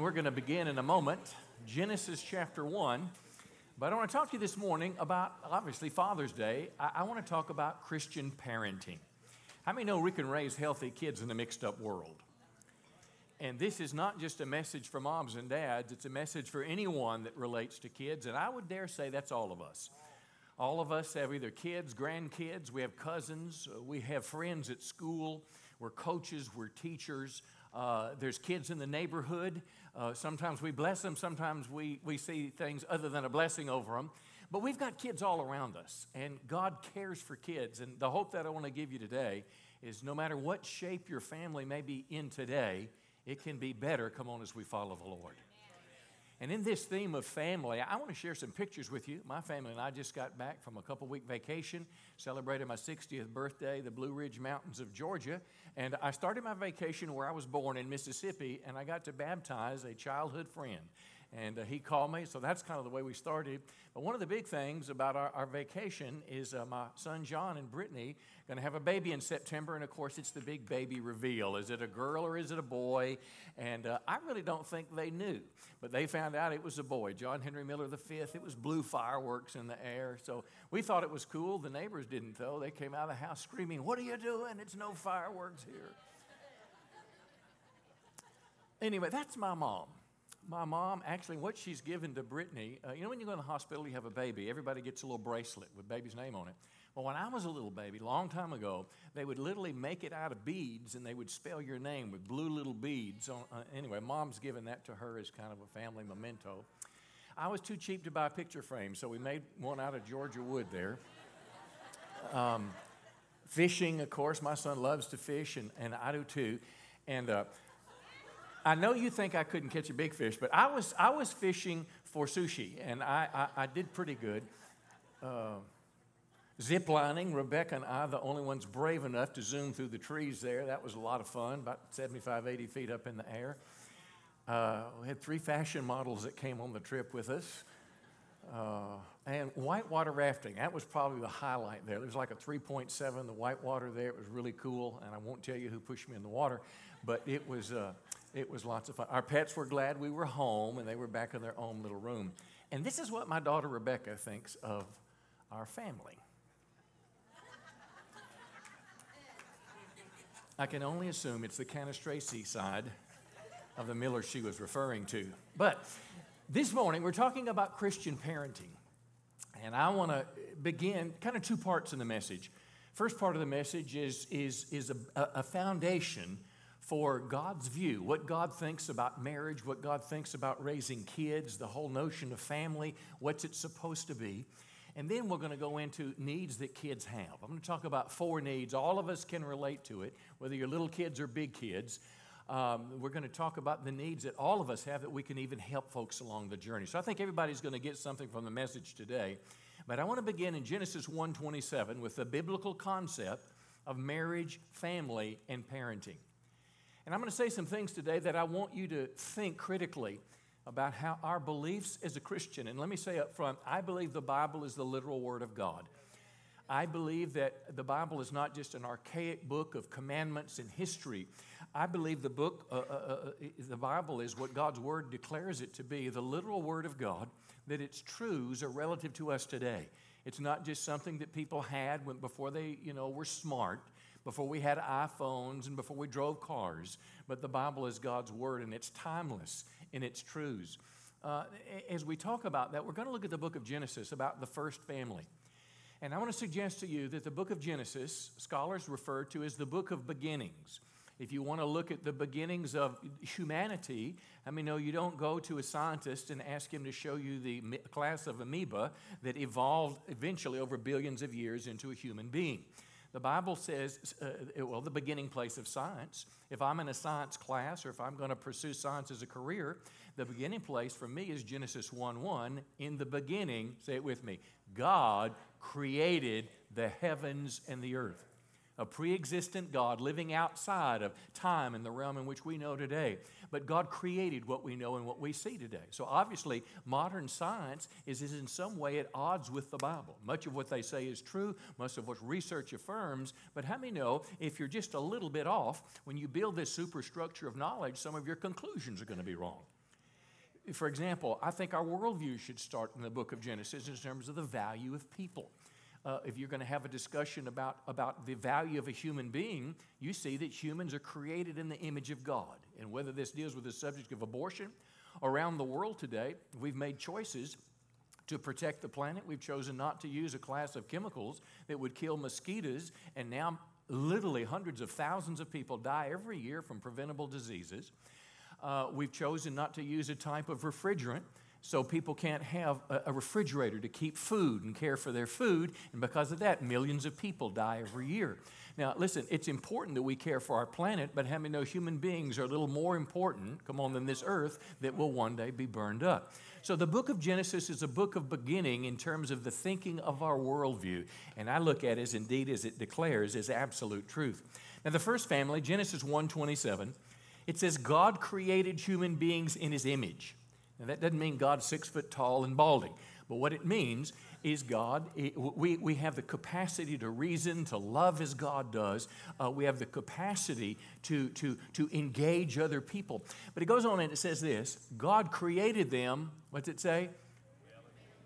we're going to begin in a moment. Genesis chapter 1. But I want to talk to you this morning about, obviously, Father's Day. I, I want to talk about Christian parenting. How many know we can raise healthy kids in a mixed up world? And this is not just a message for moms and dads, it's a message for anyone that relates to kids. And I would dare say that's all of us. All of us have either kids, grandkids, we have cousins, we have friends at school, we're coaches, we're teachers. Uh, there's kids in the neighborhood. Uh, sometimes we bless them, sometimes we, we see things other than a blessing over them. But we've got kids all around us, and God cares for kids. And the hope that I want to give you today is no matter what shape your family may be in today, it can be better, come on, as we follow the Lord. And in this theme of family, I want to share some pictures with you. My family and I just got back from a couple week vacation, celebrated my 60th birthday, the Blue Ridge Mountains of Georgia. And I started my vacation where I was born in Mississippi, and I got to baptize a childhood friend and uh, he called me. So that's kind of the way we started. But one of the big things about our, our vacation is uh, my son John and Brittany going to have a baby in September, and of course it's the big baby reveal. Is it a girl or is it a boy? And uh, I really don't think they knew, but they found out it was a boy. John Henry Miller V. It was blue fireworks in the air, so we thought it was cool. The neighbors didn't though. They came out of the house screaming, "What are you doing? It's no fireworks here." Anyway, that's my mom my mom, actually, what she's given to Brittany, uh, you know, when you go in the hospital, you have a baby, everybody gets a little bracelet with baby's name on it. Well, when I was a little baby, long time ago, they would literally make it out of beads and they would spell your name with blue little beads. On, uh, anyway, mom's given that to her as kind of a family memento. I was too cheap to buy a picture frame, so we made one out of Georgia wood there. Um, fishing, of course, my son loves to fish, and, and I do too. And uh, I know you think I couldn't catch a big fish, but I was, I was fishing for sushi, and I, I, I did pretty good. Uh, zip lining, Rebecca and I, the only ones brave enough to zoom through the trees there. That was a lot of fun, about 75, 80 feet up in the air. Uh, we had three fashion models that came on the trip with us. Uh, and whitewater rafting, that was probably the highlight there. There was like a 3.7, the whitewater there. It was really cool, and I won't tell you who pushed me in the water, but it was, uh, it was lots of fun. Our pets were glad we were home and they were back in their own little room. And this is what my daughter Rebecca thinks of our family. I can only assume it's the Canistray side of the Miller she was referring to. But this morning we're talking about Christian parenting. And I want to begin kind of two parts in the message. First part of the message is, is, is a, a foundation for God's view, what God thinks about marriage, what God thinks about raising kids, the whole notion of family, what's it supposed to be. And then we're going to go into needs that kids have. I'm going to talk about four needs. All of us can relate to it, whether you're little kids or big kids. Um, we're going to talk about the needs that all of us have that we can even help folks along the journey. So I think everybody's going to get something from the message today. But I want to begin in Genesis 1:27 with the biblical concept of marriage, family, and parenting. And I'm going to say some things today that I want you to think critically about how our beliefs as a Christian, and let me say up front, I believe the Bible is the literal Word of God. I believe that the Bible is not just an archaic book of commandments and history. I believe the book, uh, uh, uh, uh the Bible is what God's Word declares it to be, the literal Word of God, that its truths are relative to us today. It's not just something that people had when, before they, you know, were smart before we had iPhones and before we drove cars. But the Bible is God's Word and it's timeless in its truths. Uh, as we talk about that, we're going to look at the book of Genesis about the first family. And I want to suggest to you that the book of Genesis, scholars refer to as the book of beginnings. If you want to look at the beginnings of humanity, I mean, no, you don't go to a scientist and ask him to show you the class of amoeba that evolved eventually over billions of years into a human being. The Bible says, uh, well, the beginning place of science. If I'm in a science class or if I'm going to pursue science as a career, the beginning place for me is Genesis 1 1. In the beginning, say it with me, God created the heavens and the earth a pre existent God living outside of time and the realm in which we know today. But God created what we know and what we see today. So obviously, modern science is, is in some way at odds with the Bible. Much of what they say is true, much of what research affirms. But how many know if you're just a little bit off, when you build this superstructure of knowledge, some of your conclusions are going to be wrong? for example, I think our worldview should start in the book of Genesis in terms of the value of people. Uh, if you're going to have a discussion about, about the value of a human being, you see that humans are created in the image of God. And whether this deals with the subject of abortion, around the world today, we've made choices to protect the planet. We've chosen not to use a class of chemicals that would kill mosquitoes, and now literally hundreds of thousands of people die every year from preventable diseases. Uh, we've chosen not to use a type of refrigerant so people can't have a, refrigerator to keep food and care for their food, and because of that, millions of people die every year. Now, listen, it's important that we care for our planet, but how many know human beings are a little more important, come on, than this earth that will one day be burned up? So, the book of Genesis is a book of beginning in terms of the thinking of our worldview, and I look at it as indeed as it declares is absolute truth. Now, the first family, Genesis 1 27, it says, God created human beings in his image. Now, that doesn't mean God's six foot tall and balding, but what it means is God. We, we have the capacity to reason, to love as God does. Uh, we have the capacity to, to, to engage other people. But it goes on and it says this God created them, what's it say?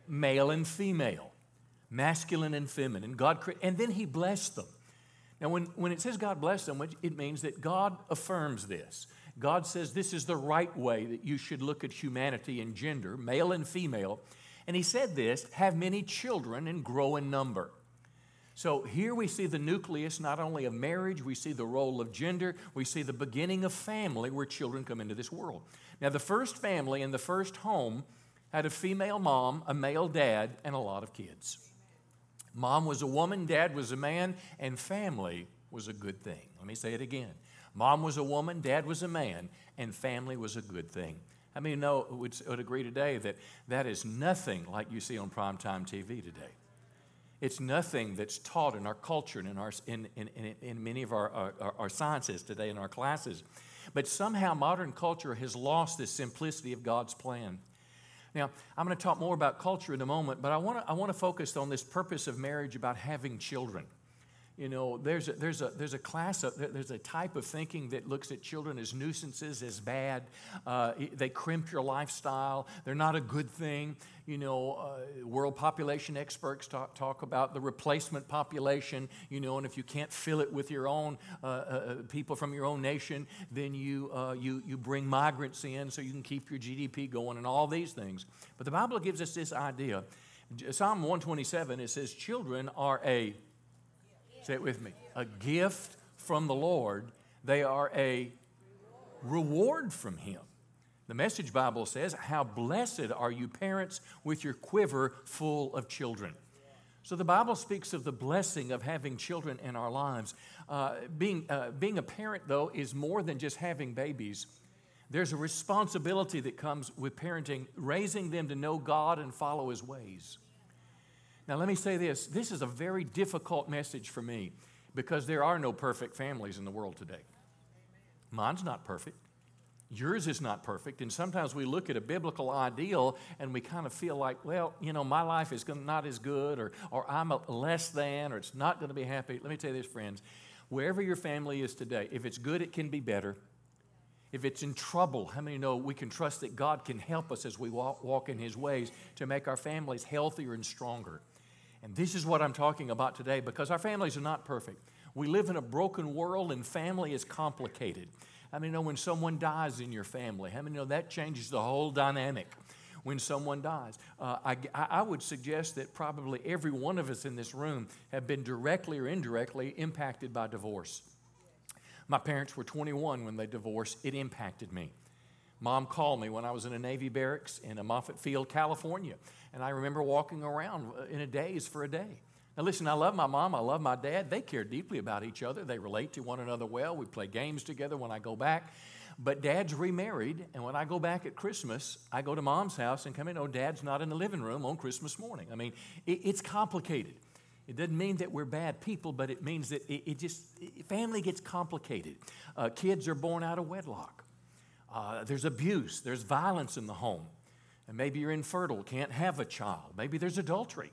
Male and female, masculine and feminine. God cre- and then He blessed them. Now, when, when it says God blessed them, it means that God affirms this. God says this is the right way that you should look at humanity and gender, male and female. And he said this have many children and grow in number. So here we see the nucleus not only of marriage, we see the role of gender, we see the beginning of family where children come into this world. Now, the first family in the first home had a female mom, a male dad, and a lot of kids. Mom was a woman, dad was a man, and family was a good thing. Let me say it again. Mom was a woman, dad was a man, and family was a good thing. How many know would, would agree today that that is nothing like you see on primetime TV today? It's nothing that's taught in our culture and in, our, in, in, in, in many of our, our, our sciences today in our classes. But somehow modern culture has lost this simplicity of God's plan. Now, I'm going to talk more about culture in a moment, but I want to I want to focus on this purpose of marriage about having children. You know, there's a, there's a, there's a class, of, there's a type of thinking that looks at children as nuisances, as bad. Uh, they crimp your lifestyle. They're not a good thing. You know, uh, world population experts talk, talk about the replacement population, you know, and if you can't fill it with your own uh, uh, uh people from your own nation, then you, uh, you, you bring migrants in so you can keep your GDP going and all these things. But the Bible gives us this idea. Psalm 127, it says, Children are a Say it with me. A gift from the Lord. They are a reward from Him. The Message Bible says, How blessed are you, parents, with your quiver full of children. So the Bible speaks of the blessing of having children in our lives. Uh, being, uh, being a parent, though, is more than just having babies. There's a responsibility that comes with parenting, raising them to know God and follow His ways. Now, let me say this this is a very difficult message for me because there are no perfect families in the world today. Mine's not perfect. Yours is not perfect. And sometimes we look at a biblical ideal and we kind of feel like, well, you know, my life is not as good or, or I'm less than or it's not going to be happy. Let me tell you this, friends. Wherever your family is today, if it's good, it can be better. If it's in trouble, how many know we can trust that God can help us as we walk, walk in His ways to make our families healthier and stronger? And this is what I'm talking about today because our families are not perfect. We live in a broken world and family is complicated. How many know when someone dies in your family? How many know that changes the whole dynamic when someone dies? Uh, I, I would suggest that probably every one of us in this room have been directly or indirectly impacted by divorce. My parents were 21 when they divorced. It impacted me. Mom called me when I was in a Navy barracks in Moffett Field, California. And I remember walking around uh, in a daze for a day. Now, listen, I love my mom. I love my dad. They care deeply about each other. They relate to one another well. We play games together when I go back. But dad's remarried, and when I go back at Christmas, I go to mom's house and come in. Oh, dad's not in the living room on Christmas morning. I mean, it, it's complicated. It doesn't mean that we're bad people, but it means that it, it just, it, family gets complicated. Uh, kids are born out of wedlock. Uh, there's abuse, there's violence in the home. And maybe you're infertile, can't have a child. Maybe there's adultery.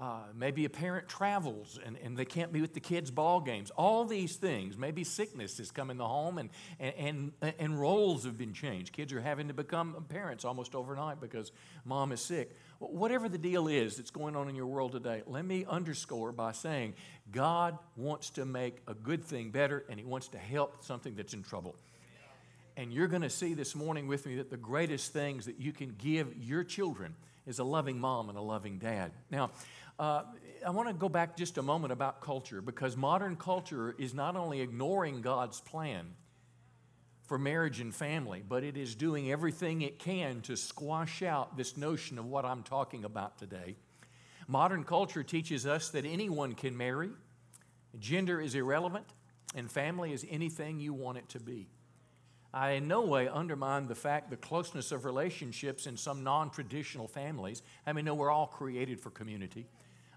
Uh, maybe a parent travels and, and they can't be with the kids' ball games. All these things. Maybe sickness has come in the home and, and, and, and roles have been changed. Kids are having to become parents almost overnight because mom is sick. Whatever the deal is that's going on in your world today, let me underscore by saying God wants to make a good thing better and He wants to help something that's in trouble. And you're going to see this morning with me that the greatest things that you can give your children is a loving mom and a loving dad. Now, uh, I want to go back just a moment about culture because modern culture is not only ignoring God's plan for marriage and family, but it is doing everything it can to squash out this notion of what I'm talking about today. Modern culture teaches us that anyone can marry, gender is irrelevant, and family is anything you want it to be. I in no way undermine the fact the closeness of relationships in some non traditional families. I mean, no, we're all created for community.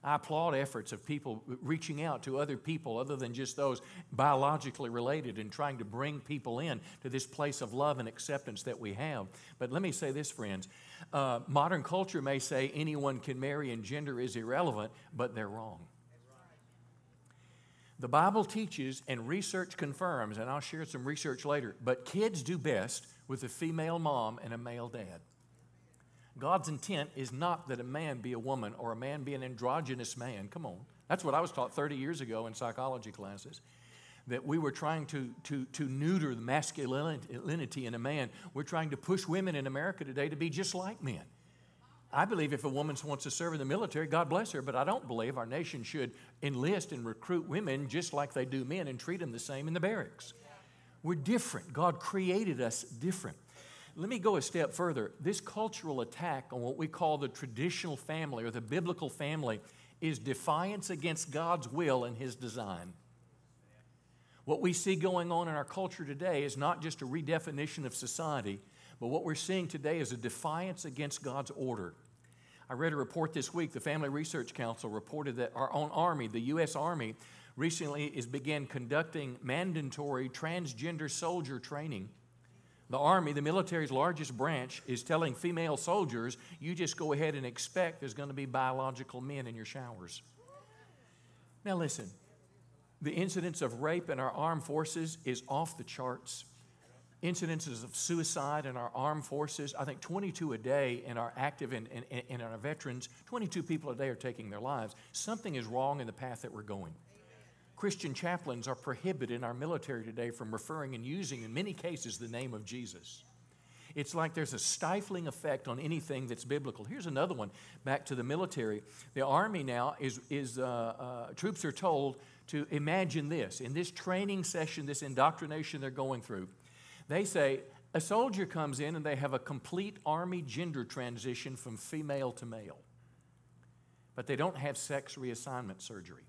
I applaud efforts of people reaching out to other people other than just those biologically related and trying to bring people in to this place of love and acceptance that we have. But let me say this, friends. Uh, modern culture may say anyone can marry and gender is irrelevant, but they're wrong. The Bible teaches and research confirms, and I'll share some research later, but kids do best with a female mom and a male dad. God's intent is not that a man be a woman or a man be an androgynous man. Come on. That's what I was taught 30 years ago in psychology classes. That we were trying to, to, to neuter the masculinity in a man. We're trying to push women in America today to be just like men. I believe if a woman wants to serve in the military, God bless her, but I don't believe our nation should enlist and recruit women just like they do men and treat them the same in the barracks. We're different. God created us different. Let me go a step further. This cultural attack on what we call the traditional family or the biblical family is defiance against God's will and His design. What we see going on in our culture today is not just a redefinition of society, but what we're seeing today is a defiance against God's order. I read a report this week. The Family Research Council reported that our own Army, the U.S. Army, recently is began conducting mandatory transgender soldier training the Army, the military's largest branch, is telling female soldiers, you just go ahead and expect there's going to be biological men in your showers. Now, listen, the incidence of rape in our armed forces is off the charts. Incidences of suicide in our armed forces, I think 22 a day in our active and in, in, in our veterans, 22 people a day are taking their lives. Something is wrong in the path that we're going. Christian chaplains are prohibited in our military today from referring and using, in many cases, the name of Jesus. It's like there's a stifling effect on anything that's biblical. Here's another one back to the military. The Army now is, is uh, uh, troops are told to imagine this. In this training session, this indoctrination they're going through, they say a soldier comes in and they have a complete Army gender transition from female to male, but they don't have sex reassignment surgery.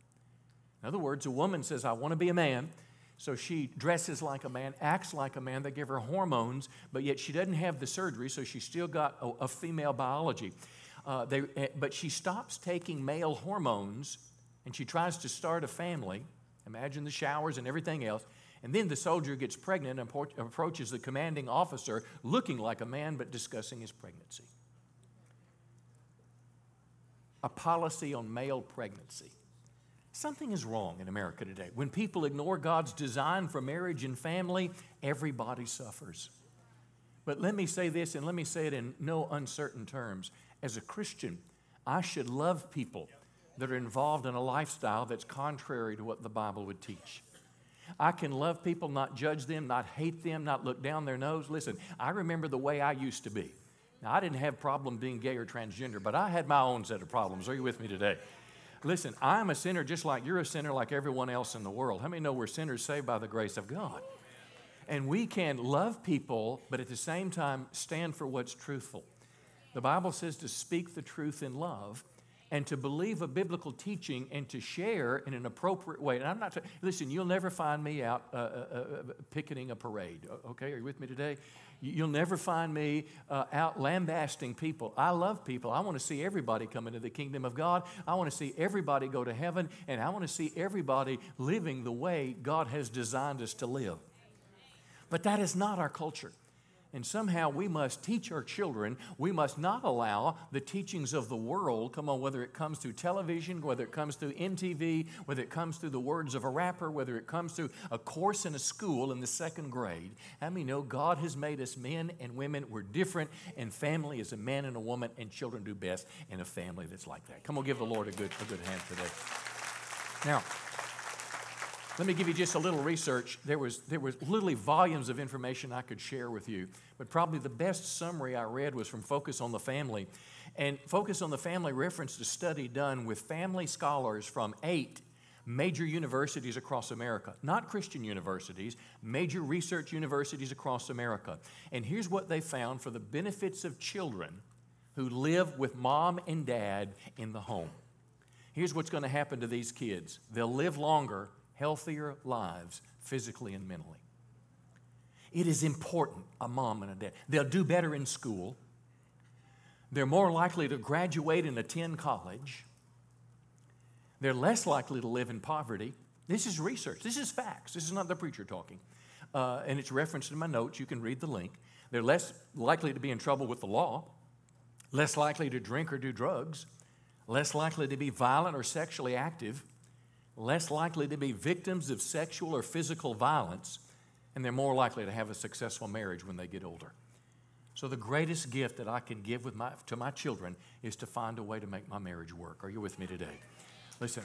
In other words, a woman says, I want to be a man. So she dresses like a man, acts like a man. They give her hormones, but yet she doesn't have the surgery, so she's still got a, a female biology. Uh, they, eh, but she stops taking male hormones and she tries to start a family. Imagine the showers and everything else. And then the soldier gets pregnant and approaches the commanding officer looking like a man but discussing his pregnancy. A policy on male pregnancy. Something is wrong in America today. When people ignore God's design for marriage and family, everybody suffers. But let me say this, and let me say it in no uncertain terms. As a Christian, I should love people that are involved in a lifestyle that's contrary to what the Bible would teach. I can love people, not judge them, not hate them, not look down their nose. Listen, I remember the way I used to be. Now, I didn't have problem being gay or transgender, but I had my own set of problems. Are you with me today? Listen, I'm a sinner just like you're a sinner, like everyone else in the world. How many know we're sinners saved by the grace of God? And we can love people, but at the same time stand for what's truthful. The Bible says to speak the truth in love and to believe a biblical teaching and to share in an appropriate way. And I'm not, listen, you'll never find me out uh, uh, uh, picketing a parade. Okay, are you with me today? You'll never find me uh, out lambasting people. I love people. I want to see everybody come into the kingdom of God. I want to see everybody go to heaven, and I want to see everybody living the way God has designed us to live. But that is not our culture. And somehow we must teach our children. We must not allow the teachings of the world, come on, whether it comes through television, whether it comes through MTV, whether it comes through the words of a rapper, whether it comes through a course in a school in the second grade. How many know God has made us men and women? We're different, and family is a man and a woman, and children do best in a family that's like that. Come on, give the Lord a good, a good hand today. Now, let me give you just a little research. There was, there was literally volumes of information I could share with you, but probably the best summary I read was from Focus on the Family. And Focus on the Family referenced a study done with family scholars from eight major universities across America, not Christian universities, major research universities across America. And here's what they found for the benefits of children who live with mom and dad in the home. Here's what's going to happen to these kids they'll live longer healthier lives physically and mentally. It is important, a mom and a dad. They'll do better in school. They're more likely to graduate and attend college. They're less likely to live in poverty. This is research. This is facts. This is not the preacher talking. Uh, and it's referenced in my notes. You can read the link. They're less likely to be in trouble with the law, less likely to drink or do drugs, less likely to be violent or sexually active, less likely to be victims of sexual or physical violence, and they're more likely to have a successful marriage when they get older. So, the greatest gift that I can give with my, to my children is to find a way to make my marriage work. Are you with me today? Listen,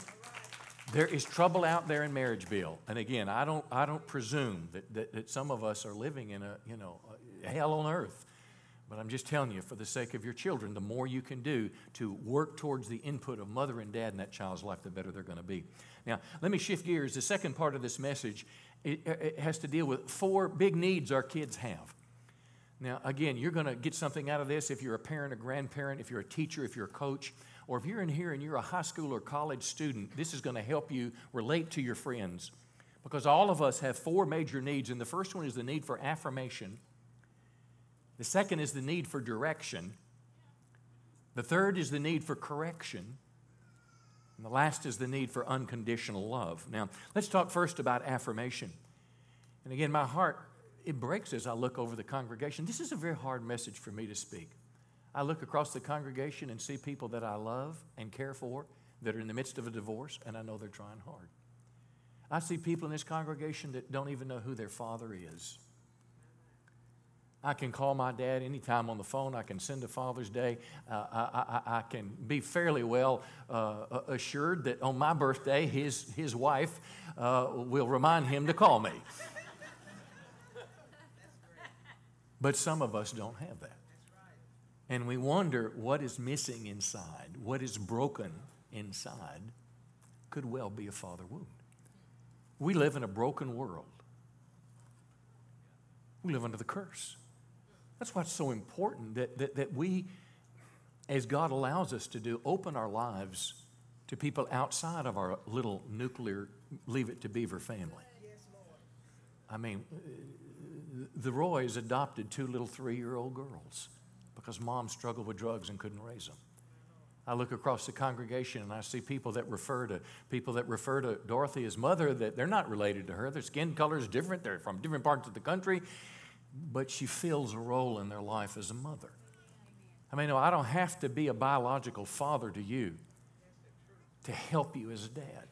there is trouble out there in marriage, Bill. And again, I don't, I don't presume that, that, that some of us are living in a, you know, a hell on earth. But I'm just telling you, for the sake of your children, the more you can do to work towards the input of mother and dad in that child's life, the better they're going to be. Now, let me shift gears. The second part of this message it, it has to deal with four big needs our kids have. Now, again, you're going to get something out of this if you're a parent, a grandparent, if you're a teacher, if you're a coach, or if you're in here and you're a high school or college student, this is going to help you relate to your friends. Because all of us have four major needs, and the first one is the need for affirmation. The second is the need for direction. The third is the need for correction. And the last is the need for unconditional love. Now, let's talk first about affirmation. And again, my heart, it breaks as I look over the congregation. This is a very hard message for me to speak. I look across the congregation and see people that I love and care for that are in the midst of a divorce, and I know they're trying hard. I see people in this congregation that don't even know who their father is. I can call my dad anytime on the phone. I can send a Father's Day. Uh, I, I, I, can be fairly well uh, assured that on my birthday, his, his wife uh, will remind him to call me. But some of us don't have that. And we wonder what is missing inside, what is broken inside, could well be a father wound. We live in a broken world. We live under the curse. That's why it's so important that, that, that we, as God allows us to do, open our lives to people outside of our little nuclear leave it to beaver family. I mean, the Roys adopted two little three year old girls because mom struggled with drugs and couldn't raise them. I look across the congregation and I see people that refer to people that refer to Dorothy as mother that they're not related to her. Their skin color is different. They're from different parts of the country but she fills a role in their life as a mother. I mean, no, I don't have to be a biological father to you to help you as a dad.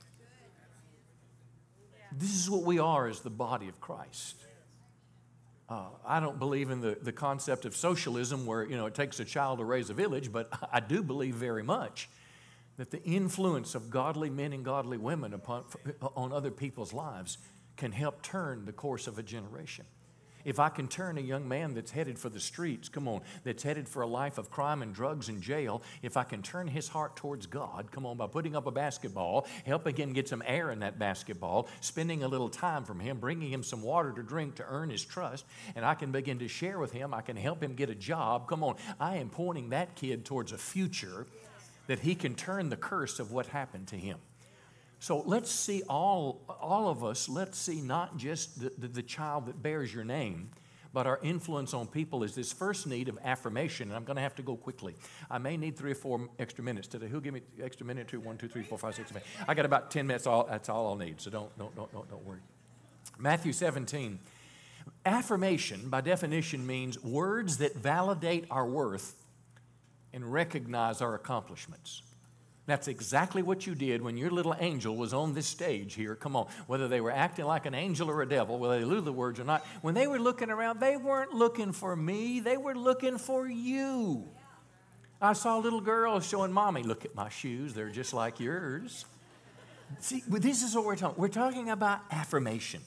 This is what we are as the body of Christ. Uh, I don't believe in the, the concept of socialism where, you know, it takes a child to raise a village, but I do believe very much that the influence of godly men and godly women upon, on other people's lives can help turn the course of a generation. If I can turn a young man that's headed for the streets, come on, that's headed for a life of crime and drugs and jail, if I can turn his heart towards God, come on, by putting up a basketball, helping him get some air in that basketball, spending a little time from him, bringing him some water to drink to earn his trust, and I can begin to share with him, I can help him get a job. Come on, I am pointing that kid towards a future that he can turn the curse of what happened to him. So let's see all, all of us, let's see not just the, the, the, child that bears your name, but our influence on people is this first need of affirmation. And I'm going to have to go quickly. I may need three or four extra minutes today. Who'll give me extra minute? Two, one, two, three, four, five, six, seven. I got about 10 minutes. All, that's all I'll need. So don't, don't, don't, don't, don't worry. Matthew 17. Affirmation, by definition, means words that validate our worth and recognize our accomplishments. That's exactly what you did when your little angel was on this stage here. Come on. Whether they were acting like an angel or a devil, whether they knew the words or not, when they were looking around, they weren't looking for me, they were looking for you. I saw little girls showing mommy, look at my shoes, they're just like yours. See, this is what we're talking. We're talking about affirmation.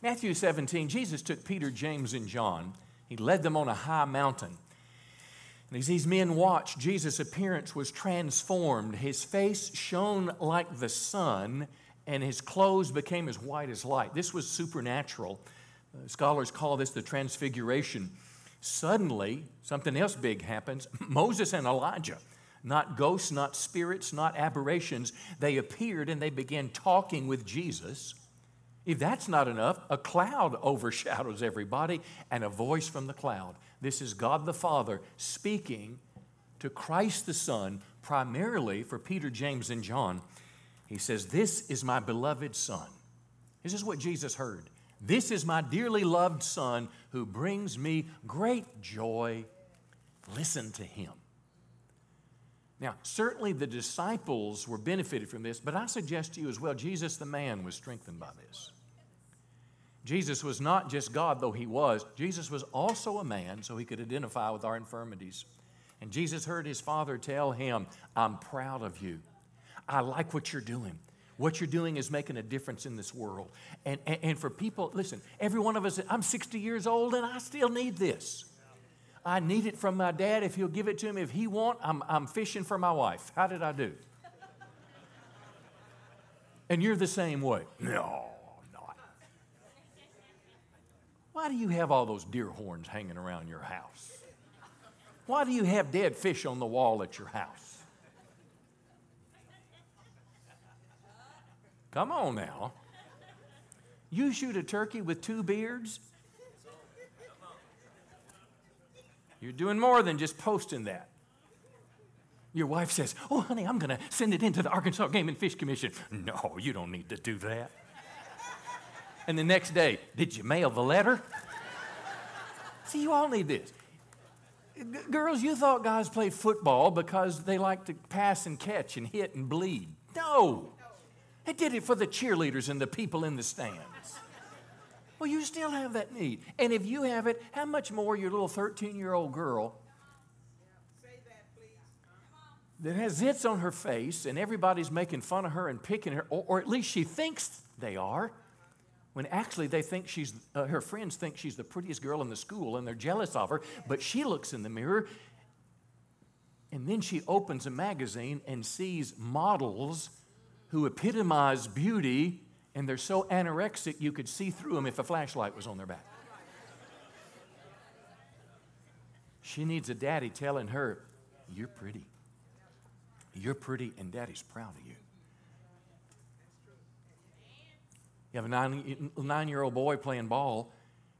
Matthew 17, Jesus took Peter, James, and John. He led them on a high mountain. And as these men watched, Jesus' appearance was transformed. His face shone like the sun, and his clothes became as white as light. This was supernatural. Uh, scholars call this the transfiguration. Suddenly, something else big happens. Moses and Elijah, not ghosts, not spirits, not aberrations, they appeared and they began talking with Jesus. If that's not enough, a cloud overshadows everybody and a voice from the cloud. This is God the Father speaking to Christ the Son, primarily for Peter, James, and John. He says, This is my beloved Son. This is what Jesus heard. This is my dearly loved Son who brings me great joy. Listen to him. Now, certainly the disciples were benefited from this, but I suggest to you as well, Jesus the man was strengthened by this. Jesus was not just God, though he was. Jesus was also a man, so he could identify with our infirmities. And Jesus heard his father tell him, I'm proud of you. I like what you're doing. What you're doing is making a difference in this world. And, and, and, for people, listen, every one of us, I'm 60 years old and I still need this. I need it from my dad. If he'll give it to me, if he won't, I'm, I'm fishing for my wife. How did I do? And you're the same way. No. Why do you have all those deer horns hanging around your house? Why do you have dead fish on the wall at your house? Come on now. You shoot a turkey with two beards? You're doing more than just posting that. Your wife says, Oh, honey, I'm going to send it into the Arkansas Game and Fish Commission. No, you don't need to do that. And the next day, did you mail the letter? See, you all need this. G- girls, you thought guys played football because they like to pass and catch and hit and bleed. No. They did it for the cheerleaders and the people in the stands. Well, you still have that need. And if you have it, how much more your little 13 year old girl that has zits on her face and everybody's making fun of her and picking her, or, or at least she thinks they are when actually they think she's, uh, her friends think she's the prettiest girl in the school and they're jealous of her, but she looks in the mirror and then she opens a magazine and sees models who epitomize beauty and they're so anorexic you could see through them if a flashlight was on their back. She needs a daddy telling her, You're pretty. You're pretty, and daddy's proud of you. You have a nine, nine year old boy playing ball,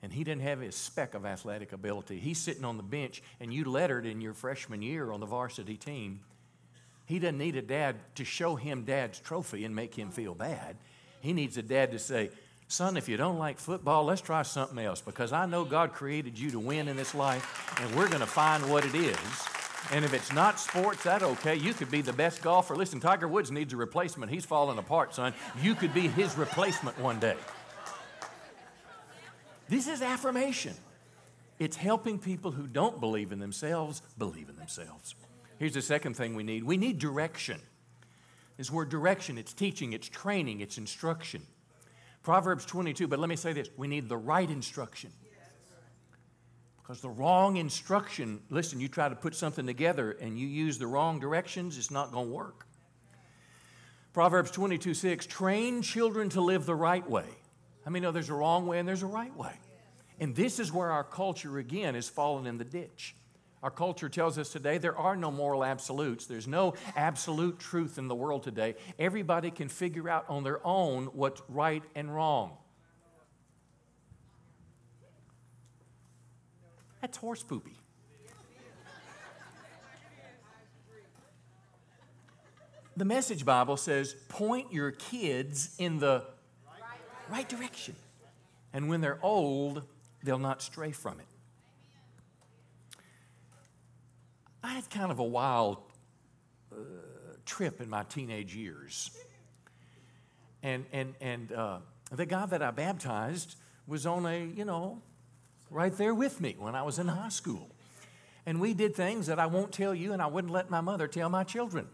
and he didn't have a speck of athletic ability. He's sitting on the bench, and you lettered in your freshman year on the varsity team. He doesn't need a dad to show him dad's trophy and make him feel bad. He needs a dad to say, Son, if you don't like football, let's try something else because I know God created you to win in this life, and we're going to find what it is and if it's not sports, that's okay. You could be the best golfer. Listen, Tiger Woods needs a replacement. He's falling apart, son. You could be his replacement one day. This is affirmation. It's helping people who don't believe in themselves believe in themselves. Here's the second thing we need we need direction. This word direction, it's teaching, it's training, it's instruction. Proverbs 22, but let me say this we need the right instruction. Because the wrong instruction, listen, you try to put something together and you use the wrong directions, it's not going to work. Proverbs 22 6, train children to live the right way. I mean, no, there's a wrong way and there's a right way. And this is where our culture, again, is fallen in the ditch. Our culture tells us today there are no moral absolutes. There's no absolute truth in the world today. Everybody can figure out on their own what's right and wrong. That's horse poopy. The Message Bible says, point your kids in the right direction. And when they're old, they'll not stray from it. I had kind of a wild uh, trip in my teenage years. And, and, and uh, the guy that I baptized was on a, you know, right there with me when I was in high school. And we did things that I won't tell you, and I wouldn't let my mother tell my children.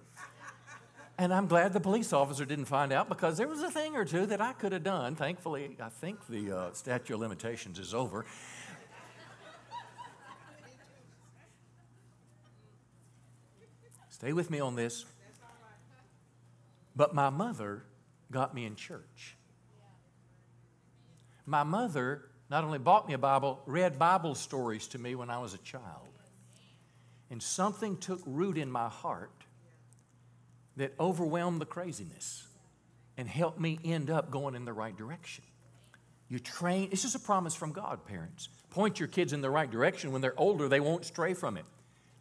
And I'm glad the police officer didn't find out because there was a thing or two that I could have done. Thankfully, I think the uh, statute of limitations is over. Stay with me on this. But my mother got me in church. My mother not only bought me a Bible, read Bible stories to me when I was a child. And something took root in my heart that overwhelmed the craziness and helped me end up going in the right direction. You train, this is a promise from God, parents. Point your kids in the right direction. When they're older, they won't stray from it.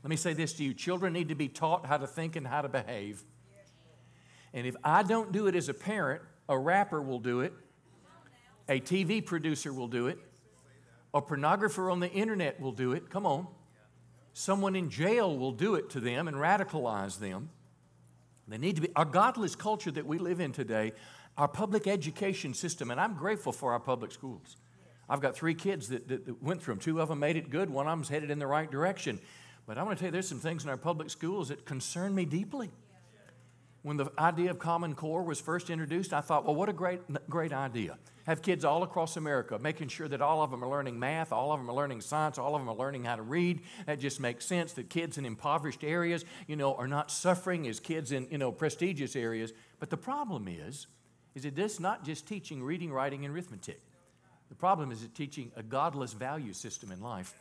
Let me say this to you children need to be taught how to think and how to behave. And if I don't do it as a parent, a rapper will do it, a TV producer will do it, a pornographer on the internet will do it. Come on. Someone in jail will do it to them and radicalize them. They need to be, our godless culture that we live in today, our public education system, and I'm grateful for our public schools. I've got three kids that, that, that went through them. Two of them made it good, one of them's headed in the right direction. But I want to tell you, there's some things in our public schools that concern me deeply. When the idea of Common Core was first introduced, I thought, well, what a great, great idea. Have kids all across America, making sure that all of them are learning math, all of them are learning science, all of them are learning how to read. That just makes sense that kids in impoverished areas, you know, are not suffering as kids in, you know, prestigious areas. But the problem is, is it is not just teaching reading, writing, and arithmetic. The problem is it teaching a godless value system in life.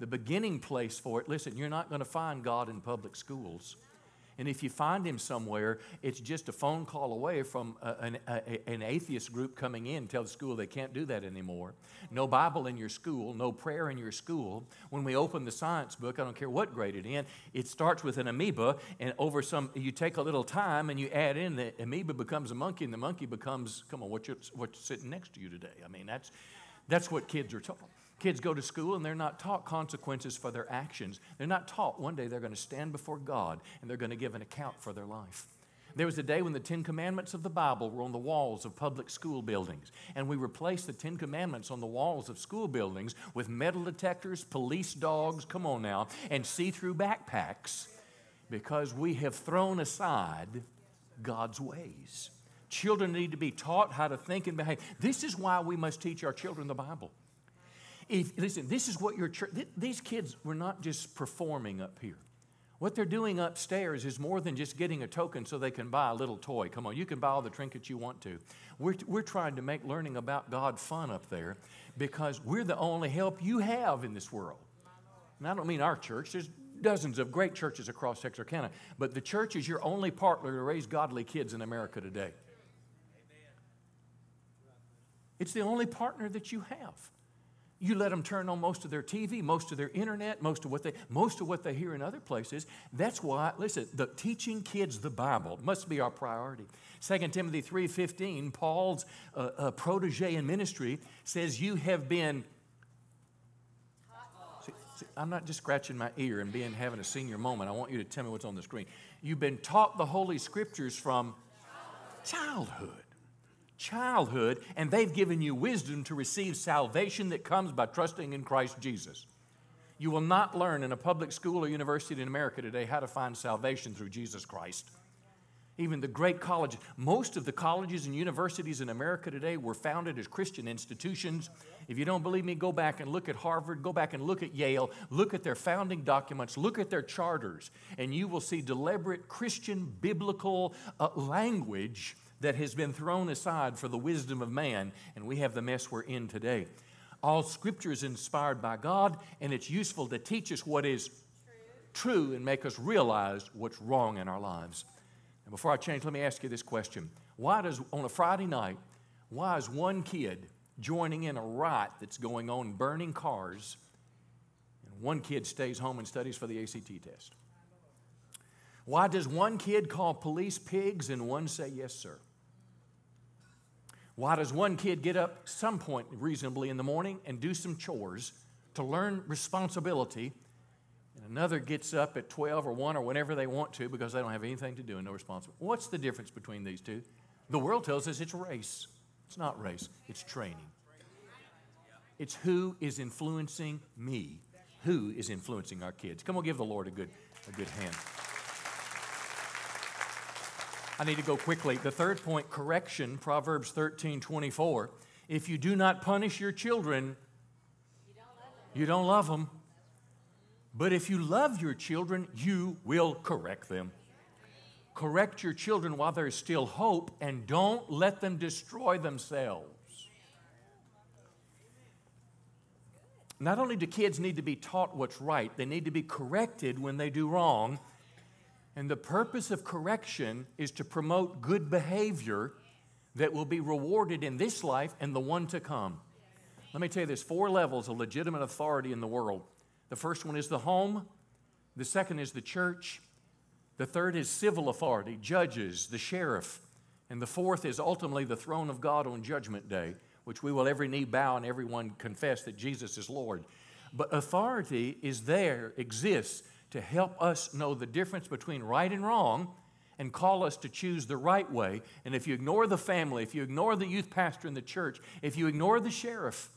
The beginning place for it, listen, you're not going to find God in public schools. And if you find him somewhere, it's just a phone call away from a, an, a, an atheist group coming in tell the school they can't do that anymore. No Bible in your school, no prayer in your school. When we open the science book, I don't care what grade it in, it starts with an amoeba, and over some, you take a little time and you add in the amoeba becomes a monkey, and the monkey becomes, come on, what's, what's sitting next to you today? I mean, that's, that's what kids are taught. Kids go to school and they're not taught consequences for their actions. They're not taught one day they're going to stand before God and they're going to give an account for their life. There was a day when the Ten Commandments of the Bible were on the walls of public school buildings, and we replaced the Ten Commandments on the walls of school buildings with metal detectors, police dogs, come on now, and see through backpacks because we have thrown aside God's ways. Children need to be taught how to think and behave. This is why we must teach our children the Bible. If, listen, this is what your church, th- these kids were not just performing up here. What they're doing upstairs is more than just getting a token so they can buy a little toy. Come on, you can buy all the trinkets you want to. We're, we're trying to make learning about God fun up there because we're the only help you have in this world. And I don't mean our church, there's dozens of great churches across Texarkana, but the church is your only partner to raise godly kids in America today. It's the only partner that you have. You let them turn on most of their TV, most of their internet, most of what they most of what they hear in other places. That's why, listen, the teaching kids the Bible must be our priority. 2 Timothy 3:15, Paul's uh, uh, protege in ministry says, "You have been." See, see, I'm not just scratching my ear and being having a senior moment. I want you to tell me what's on the screen. You've been taught the Holy Scriptures from childhood childhood, and they've given you wisdom to receive salvation that comes by trusting in Christ Jesus. You will not learn in a public school or university in America today how to find salvation through Jesus Christ. Even the great colleges, most of the colleges and universities in America today were founded as Christian institutions. If you don't believe me, go back and look at Harvard, go back and look at Yale, look at their founding documents, look at their charters, and you will see deliberate Christian biblical uh, language that has been thrown aside for the wisdom of man, and we have the mess we're in today. All scripture is inspired by God, and it's useful to teach us what is true and make us realize what's wrong in our lives. And before I change, let me ask you this question Why does, on a Friday night, why is one kid joining in a riot that's going on, burning cars, and one kid stays home and studies for the ACT test? Why does one kid call police pigs and one say yes, sir? Why does one kid get up some point reasonably in the morning and do some chores to learn responsibility, and another gets up at 12 or 1 or whenever they want to because they don't have anything to do and no responsibility? What's the difference between these two? The world tells us it's race. It's not race, it's training. It's who is influencing me, who is influencing our kids. Come on, give the Lord a good, a good hand. I need to go quickly. The third point correction, Proverbs 13 24. If you do not punish your children, you don't love them. But if you love your children, you will correct them. Correct your children while there's still hope and don't let them destroy themselves. Not only do kids need to be taught what's right, they need to be corrected when they do wrong. And the purpose of correction is to promote good behavior that will be rewarded in this life and the one to come. Let me tell you, there's four levels of legitimate authority in the world. The first one is the home, the second is the church, the third is civil authority, judges, the sheriff, and the fourth is ultimately the throne of God on Judgment Day which we will every knee bow and everyone confess that Jesus is Lord. But authority is there, exists to help us know the difference between right and wrong and call us to choose the right way. And if you ignore the family, if you ignore the youth pastor in the church, if you ignore the sheriff,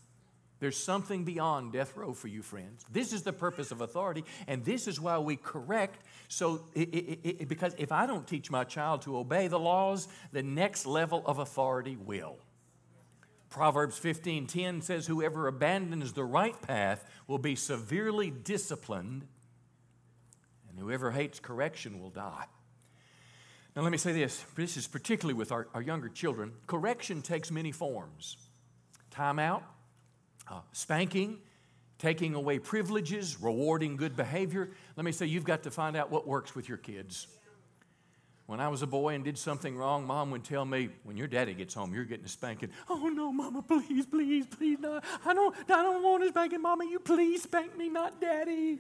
there's something beyond death row for you, friends. This is the purpose of authority, and this is why we correct. So, it, it, it, because if I don't teach my child to obey the laws, the next level of authority will. Proverbs 15:10 says whoever abandons the right path will be severely disciplined whoever hates correction will die. Now let me say this, this is particularly with our, our younger children. Correction takes many forms. Timeout, uh, spanking, taking away privileges, rewarding good behavior. Let me say you've got to find out what works with your kids. When I was a boy and did something wrong, mom would tell me, when your daddy gets home, you're getting a spanking. Oh no, mama, please, please, please, no. I don't, I don't want a spanking, mama. You please spank me, not daddy.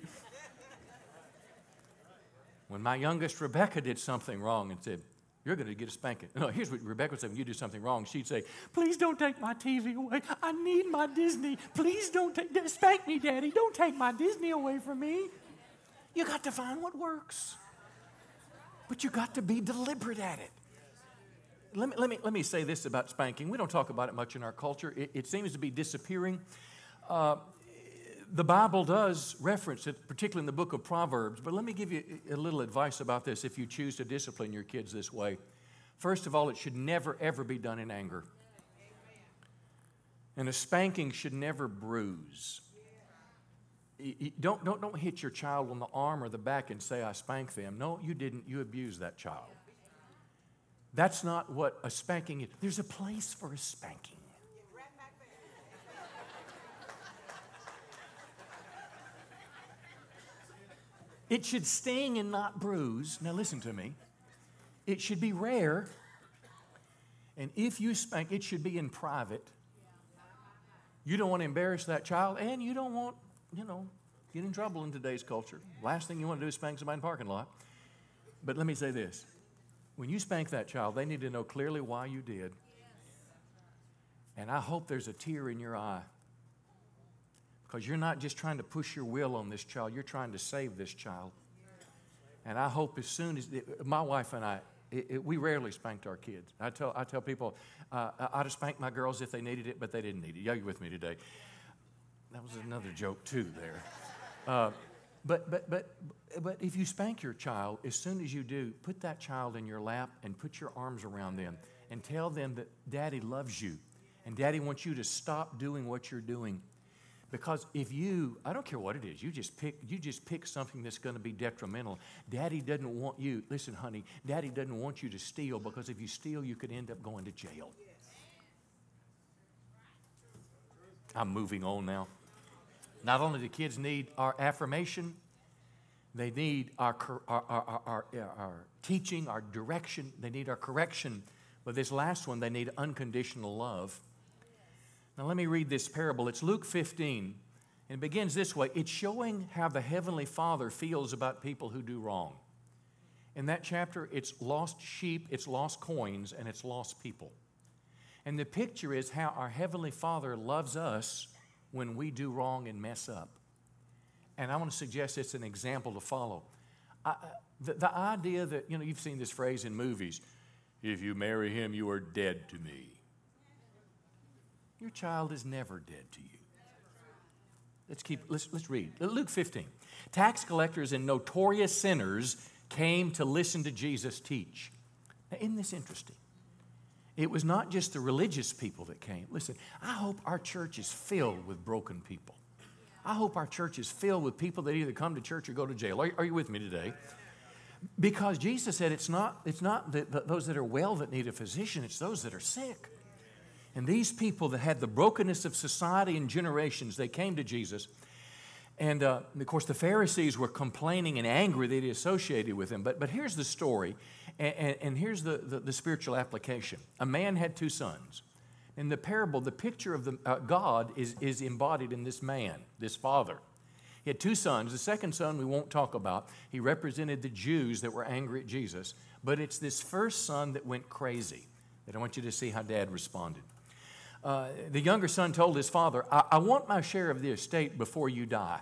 When my youngest Rebecca did something wrong and said, you're going to get a spanking. No, here's what Rebecca would say when you do something wrong. She'd say, Please don't take my TV away. I need my Disney. Please don't take, spank me, Daddy. Don't take my Disney away from me. You got to find what works but you got to be deliberate at it. Let me, let, me, let me say this about spanking. We don't talk about it much in our culture, it, it seems to be disappearing. Uh, the Bible does reference it, particularly in the book of Proverbs, but let me give you a little advice about this if you choose to discipline your kids this way. First of all, it should never, ever be done in anger. And a spanking should never bruise don't, don't, don't hit your child on the arm or the back and say, I spanked them. No, you didn't. You abused that child. That's not what a spanking is. There's a place for a spanking. It should sting and not bruise. Now, listen to me. It should be rare. And if you spank, it should be in private. You don't want to embarrass that child, and you don't want you know, get in trouble in today's culture. Last thing you want to do is spank somebody in the parking lot. But let me say this when you spank that child, they need to know clearly why you did. And I hope there's a tear in your eye. Because you're not just trying to push your will on this child, you're trying to save this child. And I hope as soon as my wife and I, it, it, we rarely spanked our kids. I tell, I tell people uh, I'd have spanked my girls if they needed it, but they didn't need it. Are you with me today? That was another joke, too, there. Uh, but, but, but, but if you spank your child, as soon as you do, put that child in your lap and put your arms around them and tell them that daddy loves you and daddy wants you to stop doing what you're doing. Because if you, I don't care what it is, you just pick, you just pick something that's going to be detrimental. Daddy doesn't want you, listen, honey, daddy doesn't want you to steal because if you steal, you could end up going to jail. I'm moving on now. Not only do kids need our affirmation, they need our, our, our, our, our teaching, our direction, they need our correction. But this last one, they need unconditional love. Now, let me read this parable. It's Luke 15, and it begins this way It's showing how the Heavenly Father feels about people who do wrong. In that chapter, it's lost sheep, it's lost coins, and it's lost people. And the picture is how our Heavenly Father loves us when we do wrong and mess up. And I want to suggest it's an example to follow. I, the, the idea that, you know, you've seen this phrase in movies if you marry him, you are dead to me. Your child is never dead to you. Let's keep, let's, let's read. Luke 15. Tax collectors and notorious sinners came to listen to Jesus teach. Now, isn't this interesting? It was not just the religious people that came. Listen, I hope our church is filled with broken people. I hope our church is filled with people that either come to church or go to jail. Are, are you with me today? Because Jesus said it's not, it's not the, the, those that are well that need a physician, it's those that are sick. And these people that had the brokenness of society and generations, they came to Jesus. And uh, of course, the Pharisees were complaining and angry that he associated with them. But, but here's the story, and, and, and here's the, the, the, spiritual application. A man had two sons. In the parable, the picture of the, uh, God is, is embodied in this man, this father. He had two sons. The second son we won't talk about. He represented the Jews that were angry at Jesus. But it's this first son that went crazy that I want you to see how dad responded. Uh, the younger son told his father, I-, I want my share of the estate before you die.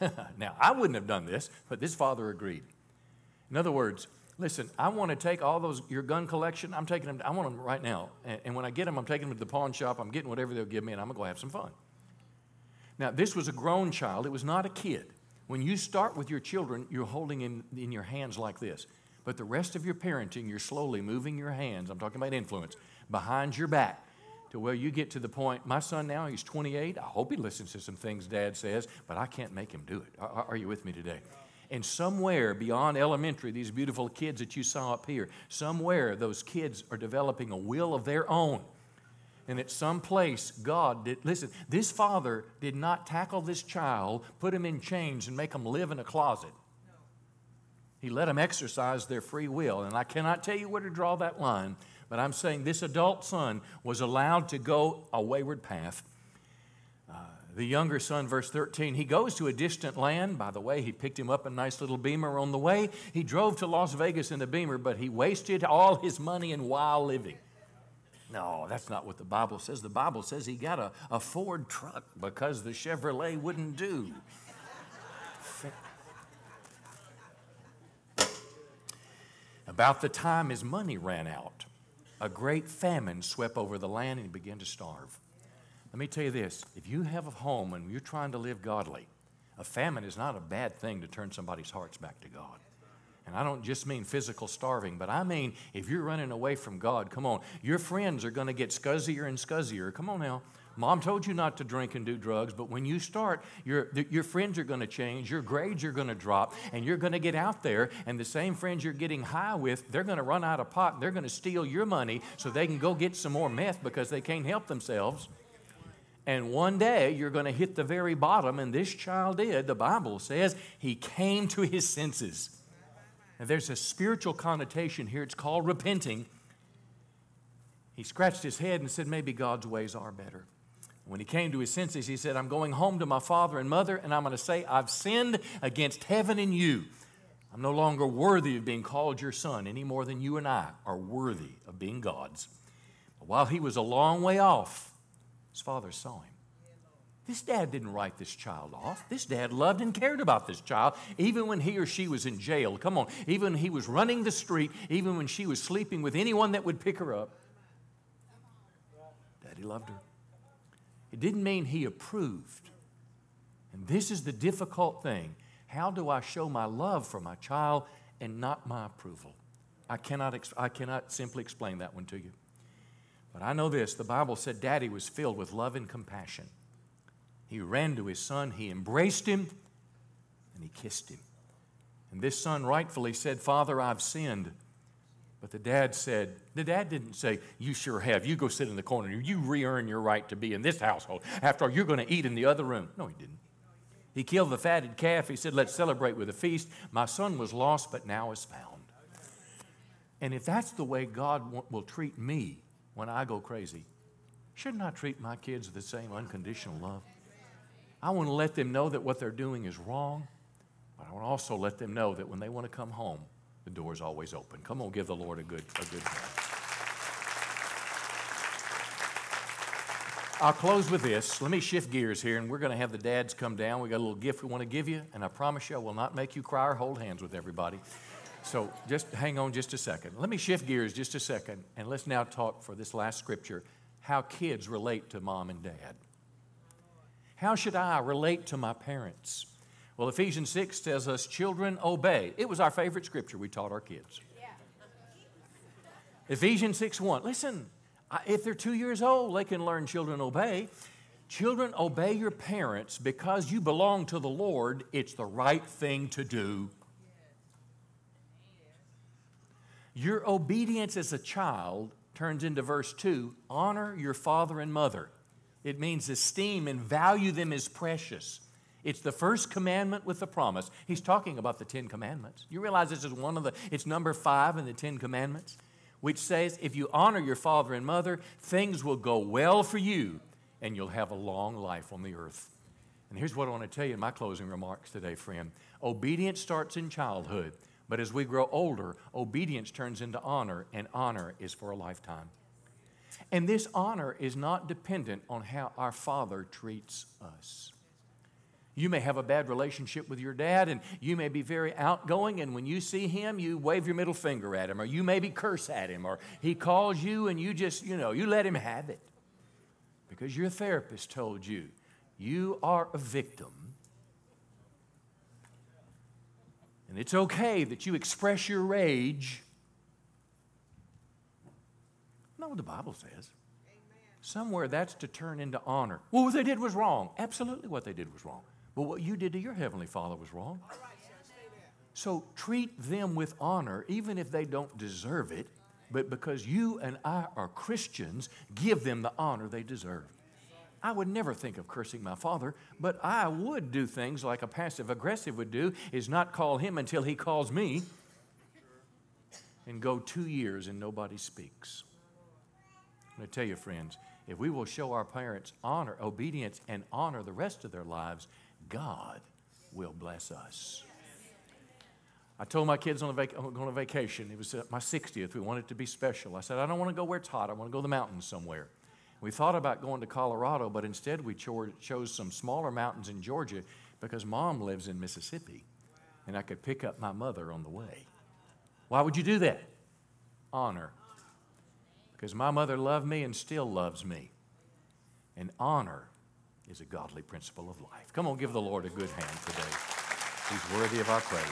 now, I wouldn't have done this, but this father agreed. In other words, listen, I want to take all those, your gun collection, I'm taking them, I want them right now. And, and when I get them, I'm taking them to the pawn shop, I'm getting whatever they'll give me, and I'm going to go have some fun. Now, this was a grown child, it was not a kid. When you start with your children, you're holding in, in your hands like this. But the rest of your parenting, you're slowly moving your hands, I'm talking about influence, behind your back to where you get to the point. My son now, he's 28. I hope he listens to some things dad says, but I can't make him do it. Are, are you with me today? And somewhere beyond elementary, these beautiful kids that you saw up here, somewhere those kids are developing a will of their own. And at some place, God did, listen, this father did not tackle this child, put him in chains, and make him live in a closet. He let them exercise their free will. And I cannot tell you where to draw that line, but I'm saying this adult son was allowed to go a wayward path. Uh, the younger son, verse 13, he goes to a distant land. By the way, he picked him up a nice little beamer on the way. He drove to Las Vegas in the beamer, but he wasted all his money in wild living. No, that's not what the Bible says. The Bible says he got a, a Ford truck because the Chevrolet wouldn't do. About the time his money ran out, a great famine swept over the land and he began to starve. Let me tell you this if you have a home and you're trying to live godly, a famine is not a bad thing to turn somebody's hearts back to God. And I don't just mean physical starving, but I mean if you're running away from God, come on, your friends are going to get scuzzier and scuzzier. Come on now. Mom told you not to drink and do drugs, but when you start, your, your friends are going to change, your grades are going to drop, and you're going to get out there, and the same friends you're getting high with, they're going to run out of pot. They're going to steal your money so they can go get some more meth because they can't help themselves. And one day you're going to hit the very bottom, and this child did. The Bible says he came to his senses. And there's a spiritual connotation here. It's called repenting. He scratched his head and said, Maybe God's ways are better. When he came to his senses, he said, I'm going home to my father and mother, and I'm going to say, I've sinned against heaven and you. I'm no longer worthy of being called your son any more than you and I are worthy of being God's. But while he was a long way off, his father saw him. This dad didn't write this child off. This dad loved and cared about this child, even when he or she was in jail. Come on, even when he was running the street, even when she was sleeping with anyone that would pick her up. Daddy loved her. It didn't mean he approved. And this is the difficult thing. How do I show my love for my child and not my approval? I cannot, I cannot simply explain that one to you. But I know this the Bible said Daddy was filled with love and compassion. He ran to his son, he embraced him, and he kissed him. And this son rightfully said, Father, I've sinned. But the dad said, the dad didn't say, You sure have. You go sit in the corner. You re earn your right to be in this household. After all, you're going to eat in the other room. No, he didn't. He killed the fatted calf. He said, Let's celebrate with a feast. My son was lost, but now is found. And if that's the way God will treat me when I go crazy, shouldn't I treat my kids with the same unconditional love? I want to let them know that what they're doing is wrong, but I want to also let them know that when they want to come home, the door is always open. Come on, give the Lord a good, a good hand. I'll close with this. Let me shift gears here, and we're going to have the dads come down. We got a little gift we want to give you, and I promise you I will not make you cry or hold hands with everybody. So just hang on just a second. Let me shift gears just a second, and let's now talk for this last scripture how kids relate to mom and dad. How should I relate to my parents? Well, Ephesians 6 tells us, children, obey. It was our favorite scripture we taught our kids. Yeah. Ephesians 6 1. Listen, if they're two years old, they can learn children obey. Children, obey your parents because you belong to the Lord. It's the right thing to do. Your obedience as a child turns into verse 2 honor your father and mother. It means esteem and value them as precious. It's the first commandment with the promise. He's talking about the Ten Commandments. You realize this is one of the, it's number five in the Ten Commandments, which says, if you honor your father and mother, things will go well for you and you'll have a long life on the earth. And here's what I want to tell you in my closing remarks today, friend. Obedience starts in childhood, but as we grow older, obedience turns into honor, and honor is for a lifetime. And this honor is not dependent on how our Father treats us. You may have a bad relationship with your dad, and you may be very outgoing, and when you see him, you wave your middle finger at him, or you maybe curse at him, or he calls you and you just, you know, you let him have it. Because your therapist told you you are a victim. And it's okay that you express your rage. Not what the Bible says. Somewhere that's to turn into honor. Well, what they did was wrong. Absolutely, what they did was wrong. But what you did to your Heavenly Father was wrong. So treat them with honor, even if they don't deserve it, but because you and I are Christians, give them the honor they deserve. I would never think of cursing my father, but I would do things like a passive aggressive would do is not call him until he calls me and go two years and nobody speaks. I'm going to tell you, friends, if we will show our parents honor, obedience, and honor the rest of their lives, God will bless us. I told my kids on a, vac- going on a vacation, it was uh, my 60th, we wanted to be special. I said, I don't want to go where it's hot, I want to go to the mountains somewhere. We thought about going to Colorado, but instead we cho- chose some smaller mountains in Georgia because mom lives in Mississippi and I could pick up my mother on the way. Why would you do that? Honor. Because my mother loved me and still loves me. And honor is a godly principle of life. Come on, give the Lord a good hand today. He's worthy of our praise.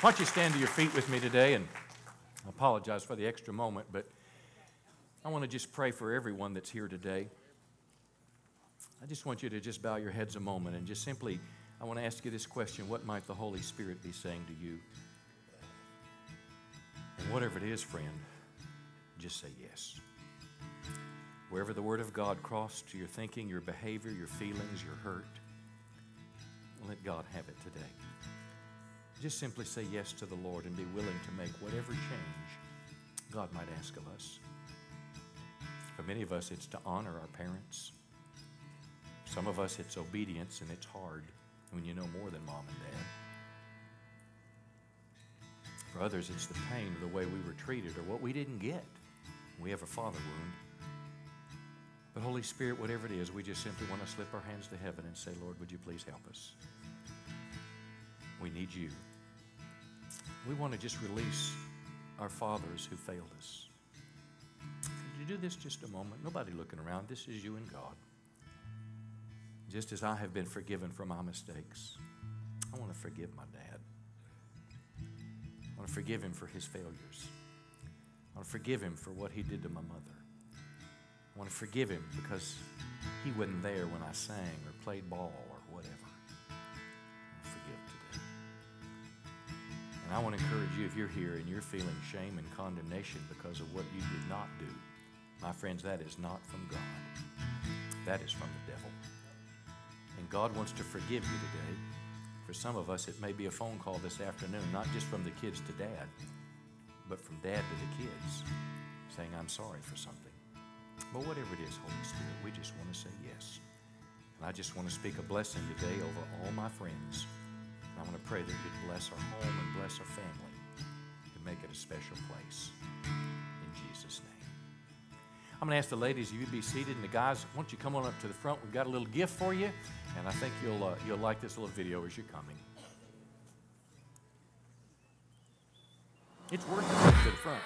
Why don't you stand to your feet with me today? And I apologize for the extra moment, but I want to just pray for everyone that's here today. I just want you to just bow your heads a moment and just simply, I want to ask you this question What might the Holy Spirit be saying to you? And whatever it is, friend, just say yes. Wherever the Word of God crossed to your thinking, your behavior, your feelings, your hurt, let God have it today. Just simply say yes to the Lord and be willing to make whatever change God might ask of us. For many of us, it's to honor our parents. Some of us, it's obedience, and it's hard when you know more than mom and dad. For others, it's the pain of the way we were treated or what we didn't get. We have a father wound. But Holy Spirit, whatever it is, we just simply want to slip our hands to heaven and say, Lord, would you please help us? We need you. We want to just release our fathers who failed us. Could you do this just a moment? Nobody looking around. This is you and God. Just as I have been forgiven for my mistakes, I want to forgive my dad. I want to forgive him for his failures. I want to forgive him for what he did to my mother. I want to forgive him because he wasn't there when I sang or played ball or whatever. Forgive today. And I want to encourage you if you're here and you're feeling shame and condemnation because of what you did not do, my friends, that is not from God. That is from the devil. And God wants to forgive you today. For some of us, it may be a phone call this afternoon, not just from the kids to dad, but from dad to the kids, saying, I'm sorry for something. But whatever it is, Holy Spirit, we just want to say yes. And I just want to speak a blessing today over all my friends. And I want to pray that you'd bless our home and bless our family and make it a special place. In Jesus' name. I'm going to ask the ladies if you'd be seated, and the guys, why don't you come on up to the front? We've got a little gift for you, and I think you'll, uh, you'll like this little video as you're coming. It's worth to the front.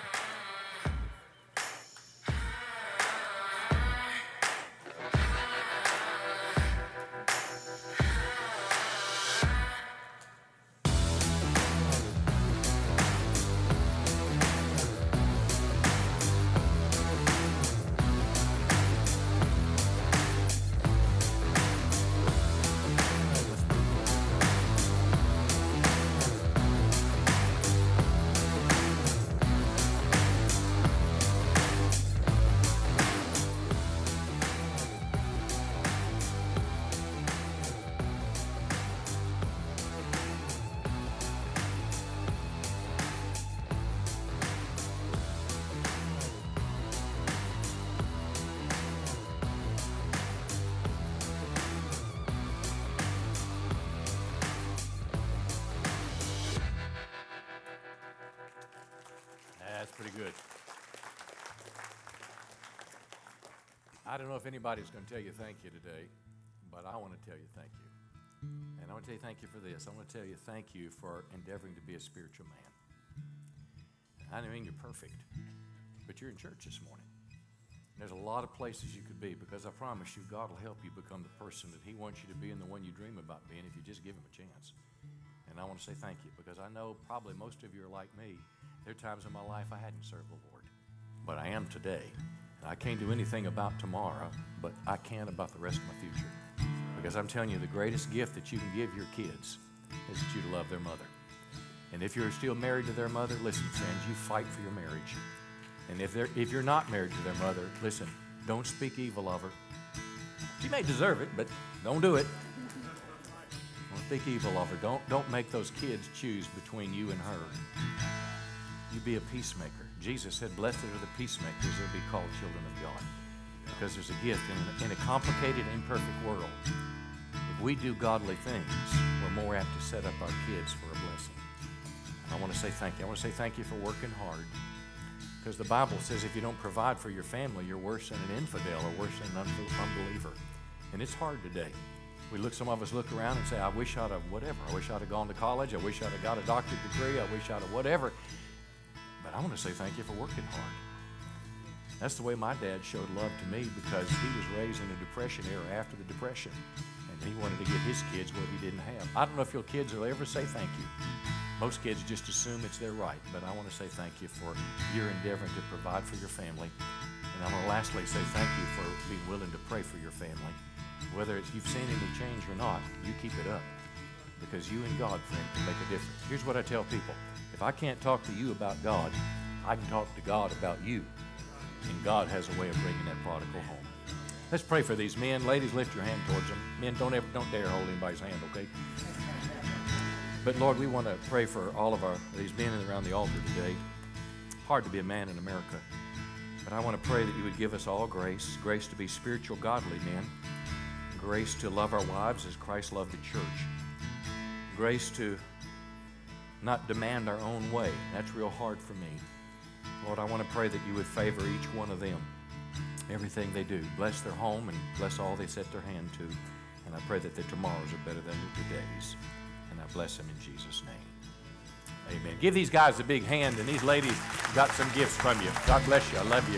I don't know if anybody's going to tell you thank you today, but I want to tell you thank you. And I want to tell you thank you for this. I want to tell you thank you for endeavoring to be a spiritual man. I don't mean you're perfect, but you're in church this morning. There's a lot of places you could be because I promise you, God will help you become the person that He wants you to be and the one you dream about being if you just give Him a chance. And I want to say thank you because I know probably most of you are like me. There are times in my life I hadn't served the Lord, but I am today. I can't do anything about tomorrow, but I can about the rest of my future. Because I'm telling you, the greatest gift that you can give your kids is that you love their mother. And if you're still married to their mother, listen, friends, you fight for your marriage. And if, they're, if you're not married to their mother, listen, don't speak evil of her. She may deserve it, but don't do it. Don't speak evil of her. Don't, don't make those kids choose between you and her. You be a peacemaker. Jesus said, Blessed are the peacemakers, they'll be called children of God. Because there's a gift in, in a complicated, imperfect world. If we do godly things, we're more apt to set up our kids for a blessing. And I want to say thank you. I want to say thank you for working hard. Because the Bible says if you don't provide for your family, you're worse than an infidel or worse than an unbeliever. And it's hard today. We look, some of us look around and say, I wish I'd have whatever. I wish I'd have gone to college. I wish I'd have got a doctorate degree. I wish I'd have whatever. I want to say thank you for working hard. That's the way my dad showed love to me because he was raised in a depression era after the depression. And he wanted to give his kids what he didn't have. I don't know if your kids will ever say thank you. Most kids just assume it's their right, but I want to say thank you for your endeavoring to provide for your family. And I want to lastly say thank you for being willing to pray for your family. Whether you've seen any change or not, you keep it up. Because you and God, friend, can make a difference. Here's what I tell people. If I can't talk to you about God, I can talk to God about you. And God has a way of bringing that prodigal home. Let's pray for these men. Ladies, lift your hand towards them. Men, don't ever, don't dare hold anybody's hand, okay? But Lord, we want to pray for all of our these men around the altar today. Hard to be a man in America, but I want to pray that you would give us all grace, grace to be spiritual, godly men, grace to love our wives as Christ loved the church, grace to not demand our own way. That's real hard for me. Lord, I want to pray that you would favor each one of them, everything they do. Bless their home and bless all they set their hand to. And I pray that their tomorrows are better than their todays. And I bless them in Jesus' name. Amen. Give these guys a big hand, and these ladies got some gifts from you. God bless you. I love you.